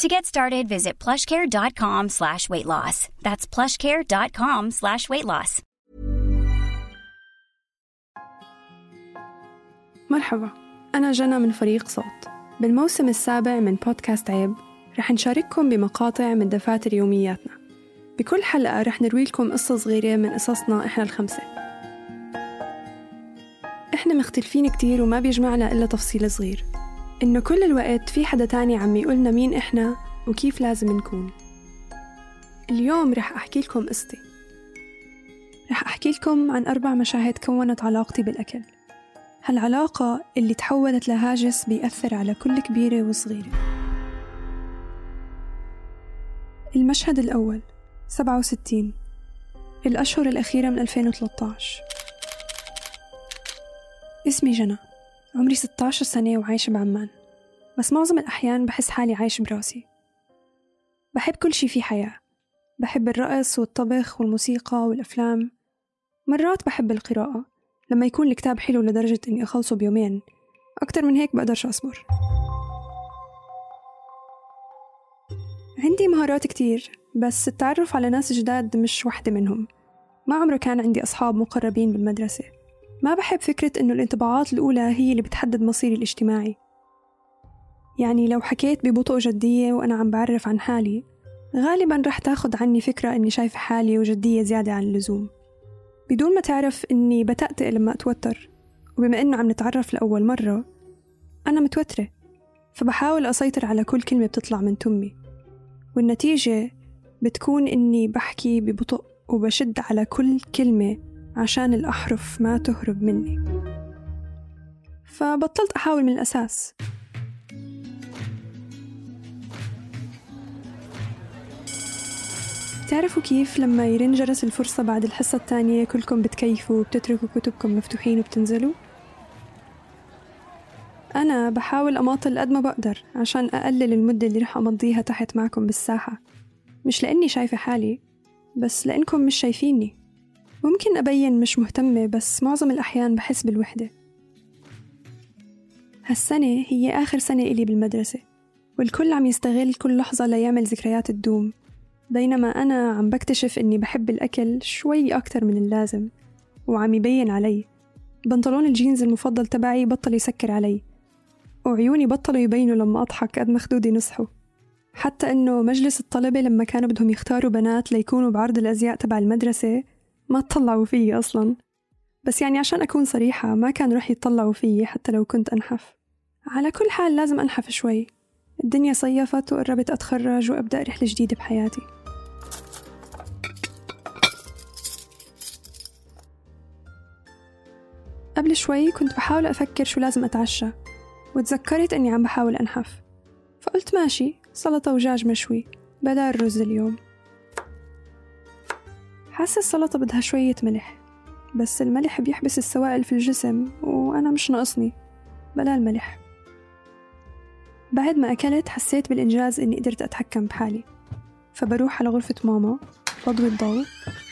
To get started, visit plushcare.com slash weight loss. That's plushcare.com slash weight loss. مرحبا. أنا جنى من فريق صوت. بالموسم السابع من بودكاست عيب رح نشارككم بمقاطع من دفاتر يومياتنا. بكل حلقة رح نروي لكم قصة صغيرة من قصصنا إحنا الخمسة. إحنا مختلفين كتير وما بيجمعنا إلا تفصيل صغير. إنه كل الوقت في حدا تاني عم يقولنا مين إحنا وكيف لازم نكون. اليوم رح أحكي لكم قصتي. رح أحكي لكم عن أربع مشاهد كونت علاقتي بالأكل. هالعلاقة اللي تحولت لهاجس بيأثر على كل كبيرة وصغيرة. المشهد الأول 67 الأشهر الأخيرة من 2013 اسمي جنى. عمري 16 سنة وعايشة بعمان بس معظم الأحيان بحس حالي عايش براسي. بحب كل شي في حياة بحب الرقص والطبخ والموسيقى والأفلام. مرات بحب القراءة لما يكون الكتاب حلو لدرجة إني أخلصه بيومين. أكتر من هيك بقدرش أصبر. عندي مهارات كتير بس التعرف على ناس جداد مش وحدة منهم. ما عمره كان عندي أصحاب مقربين بالمدرسة. ما بحب فكرة إنه الانطباعات الأولى هي اللي بتحدد مصيري الاجتماعي. يعني لو حكيت ببطء جدية وأنا عم بعرف عن حالي غالبا رح تاخد عني فكرة إني شايفة حالي وجدية زيادة عن اللزوم. بدون ما تعرف إني بتأتئ لما أتوتر وبما إنه عم نتعرف لأول مرة أنا متوترة فبحاول أسيطر على كل كلمة بتطلع من تمي. والنتيجة بتكون إني بحكي ببطء وبشد على كل كلمة عشان الأحرف ما تهرب مني. فبطلت أحاول من الأساس. تعرفوا كيف لما يرن جرس الفرصة بعد الحصة الثانية كلكم بتكيفوا وبتتركوا كتبكم مفتوحين وبتنزلوا؟ أنا بحاول أماطل قد ما بقدر عشان أقلل المدة اللي رح أمضيها تحت معكم بالساحة. مش لأني شايفة حالي بس لأنكم مش شايفيني. ممكن أبين مش مهتمة بس معظم الأحيان بحس بالوحدة. هالسنة هي آخر سنة إلي بالمدرسة والكل عم يستغل كل لحظة ليعمل ذكريات تدوم بينما أنا عم بكتشف إني بحب الأكل شوي أكتر من اللازم وعم يبين علي. بنطلون الجينز المفضل تبعي بطل يسكر علي وعيوني بطلوا يبينوا لما أضحك قد ما نصحوا. حتى إنه مجلس الطلبة لما كانوا بدهم يختاروا بنات ليكونوا بعرض الأزياء تبع المدرسة ما تطلعوا فيي أصلا. بس يعني عشان أكون صريحة ما كانوا رح يتطلعوا فيي حتى لو كنت أنحف. على كل حال لازم أنحف شوي. الدنيا صيفت وقربت أتخرج وأبدأ رحلة جديدة بحياتي. قبل شوي كنت بحاول أفكر شو لازم أتعشى وتذكرت أني عم بحاول أنحف. فقلت ماشي سلطة ودجاج مشوي بدل الرز اليوم. حاسة السلطة بدها شوية ملح بس الملح بيحبس السوائل في الجسم وأنا مش ناقصني بلا الملح. بعد ما أكلت حسيت بالإنجاز إني قدرت أتحكم بحالي فبروح على غرفة ماما بضوي الضوء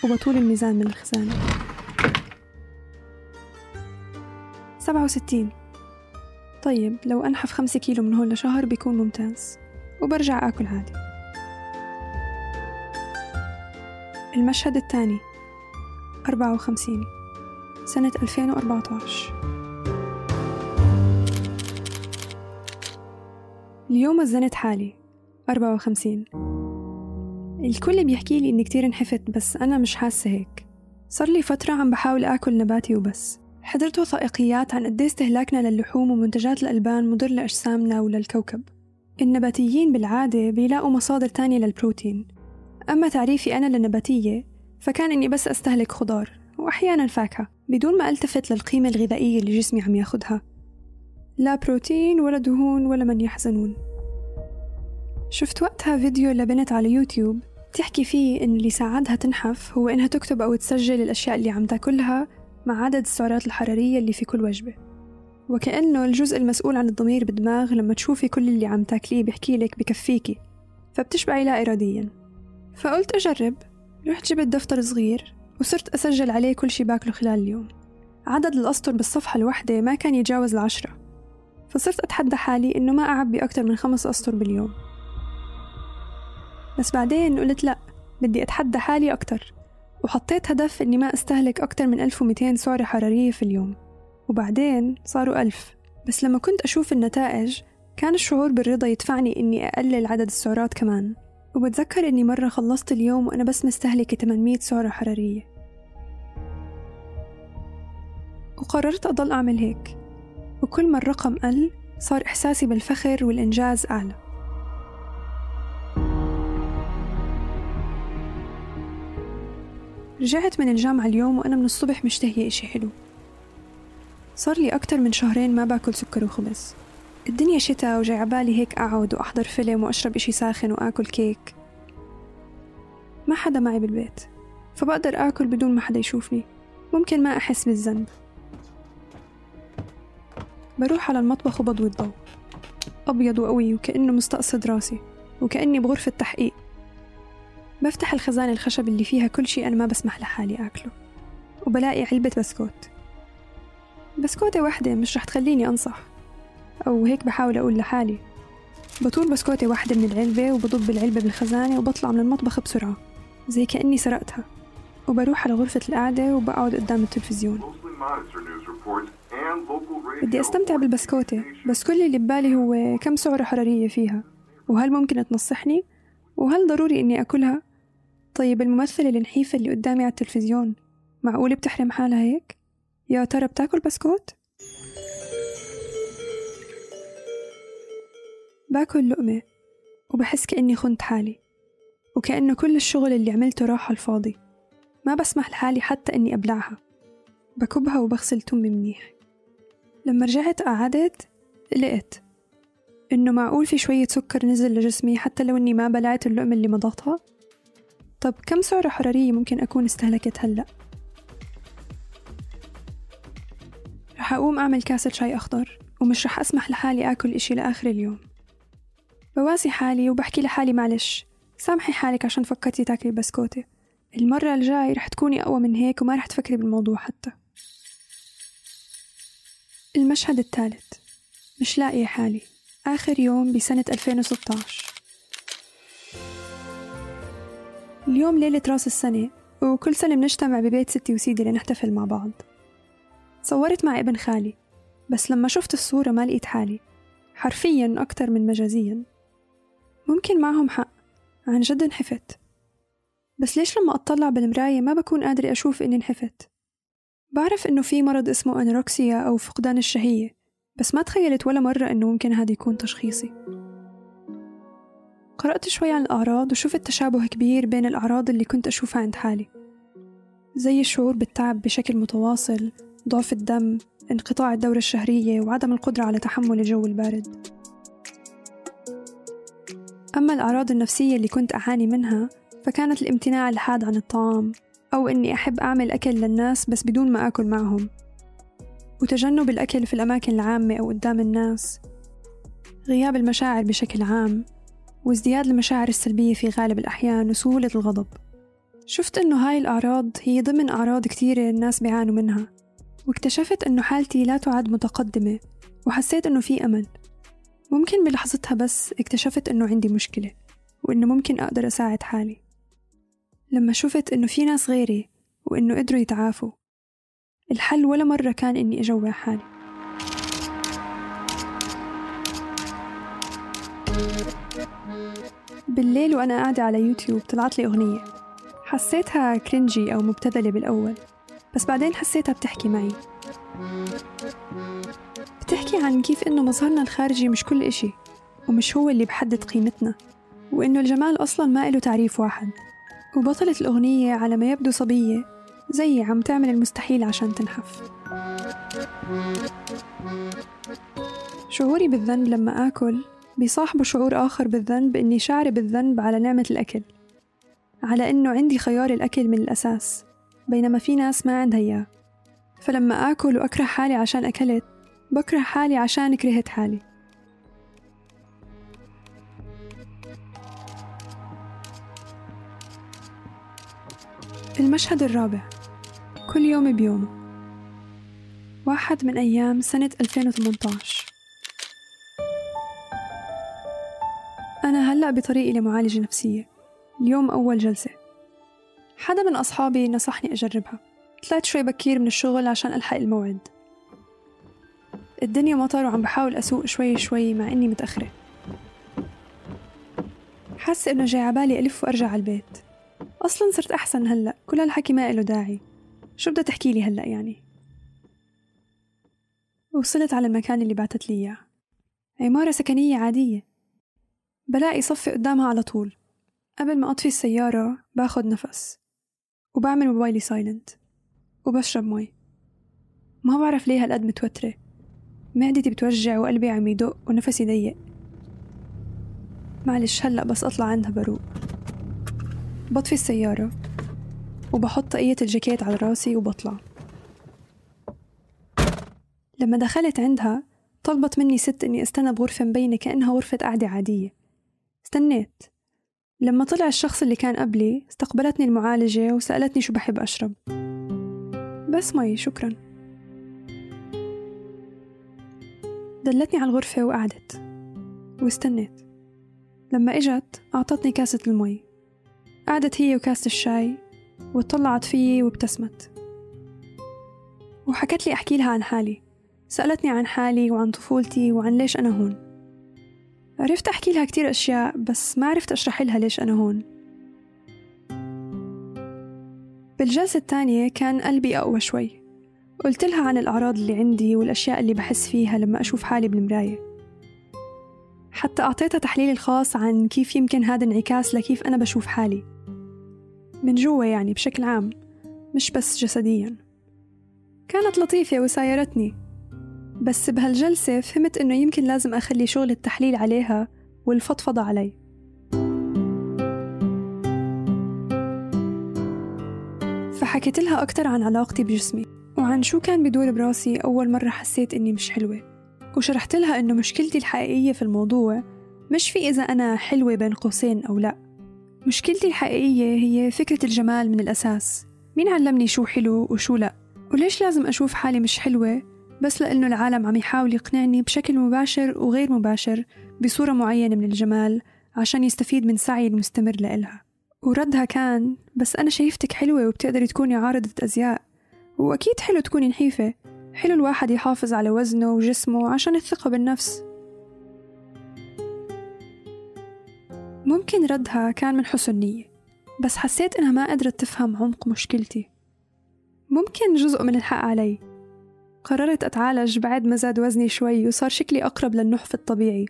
وبطول الميزان من الخزانة سبعة وستين. طيب لو أنحف خمسة كيلو من هون لشهر بيكون ممتاز وبرجع آكل عادي. المشهد الثاني. أربعة وخمسين. سنة ألفين وأربعة عشر اليوم وزنت حالي. أربعة وخمسين. الكل بيحكي لي إني كتير انحفت بس أنا مش حاسة هيك. صار لي فترة عم بحاول آكل نباتي وبس. حضرت وثائقيات عن قد استهلاكنا للحوم ومنتجات الألبان مضر لأجسامنا وللكوكب. النباتيين بالعادة بيلاقوا مصادر تانية للبروتين. أما تعريفي أنا للنباتية فكان إني بس أستهلك خضار وأحيانا فاكهة بدون ما ألتفت للقيمة الغذائية اللي جسمي عم ياخدها. لا بروتين ولا دهون ولا من يحزنون. شفت وقتها فيديو لبنت على يوتيوب تحكي فيه إن اللي ساعدها تنحف هو إنها تكتب أو تسجل الأشياء اللي عم تاكلها مع عدد السعرات الحرارية اللي في كل وجبة. وكأنه الجزء المسؤول عن الضمير بالدماغ لما تشوفي كل اللي عم تاكليه بيحكي لك بكفيكي فبتشبعي لا إراديا. فقلت أجرب. رحت جبت دفتر صغير وصرت أسجل عليه كل شي باكله خلال اليوم. عدد الأسطر بالصفحة الواحدة ما كان يتجاوز العشرة. فصرت أتحدى حالي إنه ما أعبي أكتر من خمس أسطر باليوم. بس بعدين قلت لأ بدي أتحدى حالي أكتر. وحطيت هدف إني ما أستهلك أكتر من 1200 سعرة حرارية في اليوم. وبعدين صاروا ألف. بس لما كنت أشوف النتائج كان الشعور بالرضا يدفعني إني أقلل عدد السعرات كمان. وبتذكر إني مرة خلصت اليوم وأنا بس مستهلكة 800 سعرة حرارية. وقررت أضل أعمل هيك. وكل ما الرقم قل صار إحساسي بالفخر والإنجاز أعلى. رجعت من الجامعة اليوم وأنا من الصبح مشتهية إشي حلو. صار لي أكتر من شهرين ما باكل سكر وخبز. الدنيا شتا وجاي عبالي هيك أقعد وأحضر فيلم وأشرب إشي ساخن وآكل كيك. ما حدا معي بالبيت فبقدر آكل بدون ما حدا يشوفني. ممكن ما أحس بالذنب. بروح على المطبخ وبضوي الضوء. أبيض وقوي وكأنه مستقصد راسي وكأني بغرفة تحقيق. بفتح الخزانة الخشب اللي فيها كل شي أنا ما بسمح لحالي أكله. وبلاقي علبة بسكوت. بسكوتة واحدة مش رح تخليني أنصح. أو هيك بحاول أقول لحالي. بطول بسكوتة واحدة من العلبة وبضب العلبة بالخزانة وبطلع من المطبخ بسرعة زي كأني سرقتها. وبروح على غرفة القعدة وبقعد قدام التلفزيون. بدي أستمتع بالبسكوتة بس كل اللي ببالي هو كم سعرة حرارية فيها وهل ممكن تنصحني؟ وهل ضروري إني أكلها؟ طيب الممثلة النحيفة اللي قدامي على التلفزيون معقولة بتحرم حالها هيك؟ يا ترى بتاكل بسكوت؟ باكل لقمة وبحس كأني خنت حالي وكأنه كل الشغل اللي عملته راح الفاضي. ما بسمح لحالي حتى إني أبلعها. بكبها وبغسل تمي منيح. لما رجعت قعدت لقيت إنه معقول في شوية سكر نزل لجسمي حتى لو إني ما بلعت اللقمة اللي مضغتها؟ طب كم سعرة حرارية ممكن أكون استهلكت هلأ؟ رح أقوم أعمل كاسة شاي أخضر ومش رح أسمح لحالي آكل إشي لآخر اليوم. بواسي حالي وبحكي لحالي معلش. سامحي حالك عشان فكرتي تاكلي بسكوتة المرة الجاي رح تكوني أقوى من هيك وما رح تفكري بالموضوع حتى. المشهد الثالث. مش لاقية حالي. آخر يوم بسنة 2016 اليوم ليلة راس السنة وكل سنة بنجتمع ببيت ستي وسيدي لنحتفل مع بعض. صورت مع ابن خالي بس لما شفت الصورة ما لقيت حالي. حرفيا أكتر من مجازيا. ممكن معهم حق. عن جد انحفت. بس ليش لما أطلع بالمراية ما بكون قادرة أشوف إني انحفت؟ بعرف إنه في مرض اسمه أنوركسيا أو فقدان الشهية بس ما تخيلت ولا مرة إنه ممكن هذا يكون تشخيصي. قرأت شوي عن الأعراض وشفت تشابه كبير بين الأعراض اللي كنت أشوفها عند حالي. زي الشعور بالتعب بشكل متواصل ضعف الدم انقطاع الدورة الشهرية وعدم القدرة على تحمل الجو البارد. أما الأعراض النفسية اللي كنت أعاني منها فكانت الامتناع الحاد عن الطعام أو إني أحب أعمل أكل للناس بس بدون ما أكل معهم. وتجنب الأكل في الأماكن العامة أو قدام الناس. غياب المشاعر بشكل عام وازدياد المشاعر السلبية في غالب الأحيان وسهولة الغضب. شفت إنه هاي الأعراض هي ضمن أعراض كتيرة الناس بيعانوا منها واكتشفت إنه حالتي لا تعد متقدمة وحسيت إنه في أمل. ممكن بلحظتها بس اكتشفت إنه عندي مشكلة وإنه ممكن أقدر أساعد حالي. لما شفت إنه في ناس غيري وإنه قدروا يتعافوا الحل ولا مرة كان إني أجوع حالي. بالليل وأنا قاعدة على يوتيوب طلعت لي أغنية. حسيتها كرنجي أو مبتذلة بالأول بس بعدين حسيتها بتحكي معي. بتحكي عن كيف إنه مظهرنا الخارجي مش كل إشي ومش هو اللي بحدد قيمتنا وإنه الجمال أصلا ما إله تعريف واحد. وبطلة الأغنية على ما يبدو صبية زي عم تعمل المستحيل عشان تنحف. شعوري بالذنب لما آكل بيصاحبه شعور آخر بالذنب إني شاعرة بالذنب على نعمة الأكل. على إنه عندي خيار الأكل من الأساس بينما في ناس ما عندها إياه. فلما آكل وأكره حالي عشان أكلت بكره حالي عشان كرهت حالي. المشهد الرابع. كل يوم بيومه واحد من أيام سنة 2018 أنا هلأ بطريقي لمعالجة نفسية. اليوم أول جلسة. حدا من أصحابي نصحني أجربها. طلعت شوي بكير من الشغل عشان ألحق الموعد. الدنيا مطر وعم بحاول أسوق شوي شوي مع إني متأخرة. حاسة إنه جاي عبالي ألف وأرجع على البيت. أصلا صرت أحسن هلأ. كل هالحكي ما إله داعي. شو بدها تحكي لي هلأ يعني؟ وصلت على المكان اللي بعتت لي إياه. عمارة سكنية عادية. بلاقي صفي قدامها على طول. قبل ما أطفي السيارة باخد نفس. وبعمل موبايلي silent وبشرب مي ما بعرف ليه هالقد متوترة. معدتي بتوجع وقلبي عم يدق ونفسي ضيق. معلش هلأ بس أطلع عندها بروق. بطفي السيارة وبحط طاقية الجاكيت على راسي وبطلع. لما دخلت عندها طلبت مني ست إني أستنى بغرفة مبينة كأنها غرفة قعدة عادية. استنيت. لما طلع الشخص اللي كان قبلي استقبلتني المعالجة وسألتني شو بحب أشرب. بس مي شكرا. دلتني على الغرفة وقعدت. واستنيت. لما إجت أعطتني كاسة المي. قعدت هي وكاسة الشاي وطلعت فيي وابتسمت. وحكت لي أحكي لها عن حالي. سألتني عن حالي وعن طفولتي وعن ليش أنا هون. عرفت أحكي لها كتير أشياء بس ما عرفت أشرح لها ليش أنا هون. بالجلسة الثانية كان قلبي أقوى شوي. قلت لها عن الأعراض اللي عندي والأشياء اللي بحس فيها لما أشوف حالي بالمراية. حتى أعطيتها تحليلي الخاص عن كيف يمكن هذا انعكاس لكيف أنا بشوف حالي. من جوا يعني بشكل عام مش بس جسديا. كانت لطيفة وسايرتني. بس بهالجلسة فهمت إنه يمكن لازم أخلي شغل التحليل عليها والفضفضة علي. فحكيت لها أكتر عن علاقتي بجسمي. وعن شو كان بدور براسي أول مرة حسيت إني مش حلوة. وشرحت لها إنه مشكلتي الحقيقية في الموضوع مش في إذا أنا حلوة بين قوسين أو لأ. مشكلتي الحقيقية هي فكرة الجمال من الأساس. مين علمني شو حلو وشو لأ؟ وليش لازم أشوف حالي مش حلوة بس لأنه العالم عم يحاول يقنعني بشكل مباشر وغير مباشر بصورة معينة من الجمال عشان يستفيد من سعي المستمر لإلها. وردها كان بس أنا شايفتك حلوة وبتقدري تكوني عارضة أزياء. وأكيد حلو تكوني نحيفة. حلو الواحد يحافظ على وزنه وجسمه عشان الثقة بالنفس. ممكن ردها كان من حسن نية بس حسيت إنها ما قدرت تفهم عمق مشكلتي. ممكن جزء من الحق علي. قررت أتعالج بعد ما زاد وزني شوي وصار شكلي أقرب للنحف الطبيعي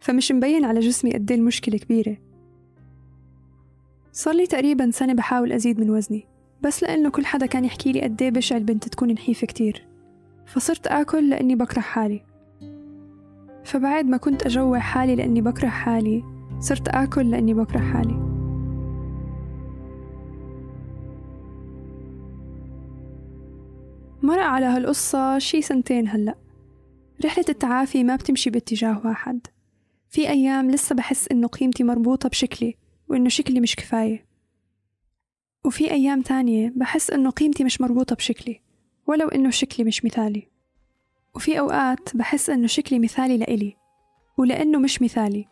فمش مبين على جسمي قد المشكلة كبيرة. صار لي تقريبا سنة بحاول أزيد من وزني. بس لأنه كل حدا كان يحكي لي قد بشع البنت تكون نحيفة كتير. فصرت آكل لأني بكره حالي. فبعد ما كنت أجوع حالي لأني بكره حالي صرت آكل لأني بكره حالي. مرق على هالقصة شي سنتين هلأ. رحلة التعافي ما بتمشي باتجاه واحد. في أيام لسه بحس إنه قيمتي مربوطة بشكلي وإنه شكلي مش كفاية. وفي أيام تانية بحس إنه قيمتي مش مربوطة بشكلي ولو إنه شكلي مش مثالي. وفي أوقات بحس إنه شكلي مثالي لإلي ولأنه مش مثالي.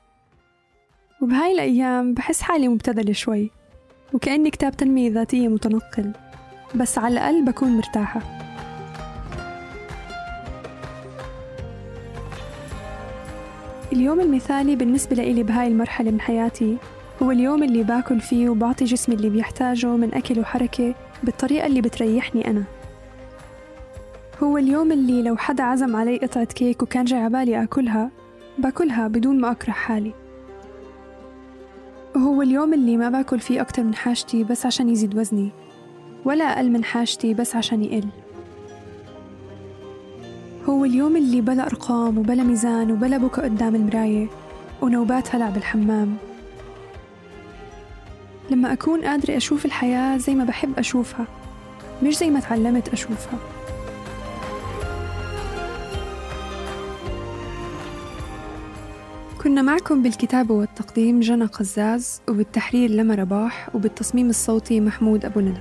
وبهاي الأيام بحس حالي مبتذلة شوي وكأني كتاب تنمية ذاتية متنقل بس على الأقل بكون مرتاحة. اليوم المثالي بالنسبة لإلي بهاي المرحلة من حياتي هو اليوم اللي باكل فيه وبعطي جسمي اللي بيحتاجه من أكل وحركة بالطريقة اللي بتريحني أنا. هو اليوم اللي لو حدا عزم علي قطعة كيك وكان جاي عبالي آكلها باكلها بدون ما أكره حالي. هو اليوم اللي ما باكل فيه أكتر من حاجتي بس عشان يزيد وزني ولا أقل من حاجتي بس عشان يقل. هو اليوم اللي بلا أرقام وبلا ميزان وبلا بكى قدام المراية ونوبات هلع بالحمام لما أكون قادرة أشوف الحياة زي ما بحب أشوفها مش زي ما تعلمت أشوفها. كنا معكم بالكتابة والتقديم جنى قزاز وبالتحرير لما رباح وبالتصميم الصوتي محمود أبو ندى.